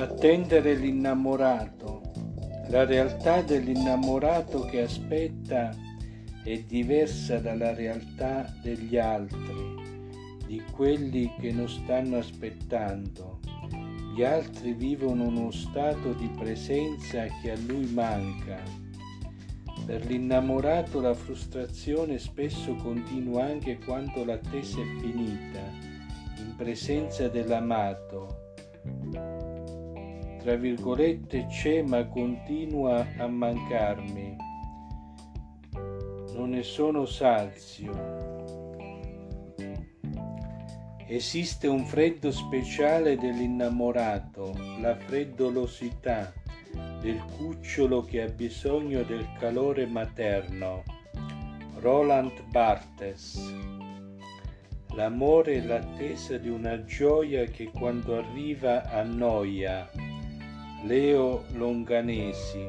Attendere l'innamorato. La realtà dell'innamorato che aspetta è diversa dalla realtà degli altri, di quelli che non stanno aspettando. Gli altri vivono uno stato di presenza che a lui manca. Per l'innamorato la frustrazione spesso continua anche quando l'attesa è finita, in presenza dell'amato tra virgolette c'è ma continua a mancarmi. Non ne sono sazio. Esiste un freddo speciale dell'innamorato, la freddolosità del cucciolo che ha bisogno del calore materno. Roland Barthes. L'amore è l'attesa di una gioia che quando arriva annoia Leo Longanesi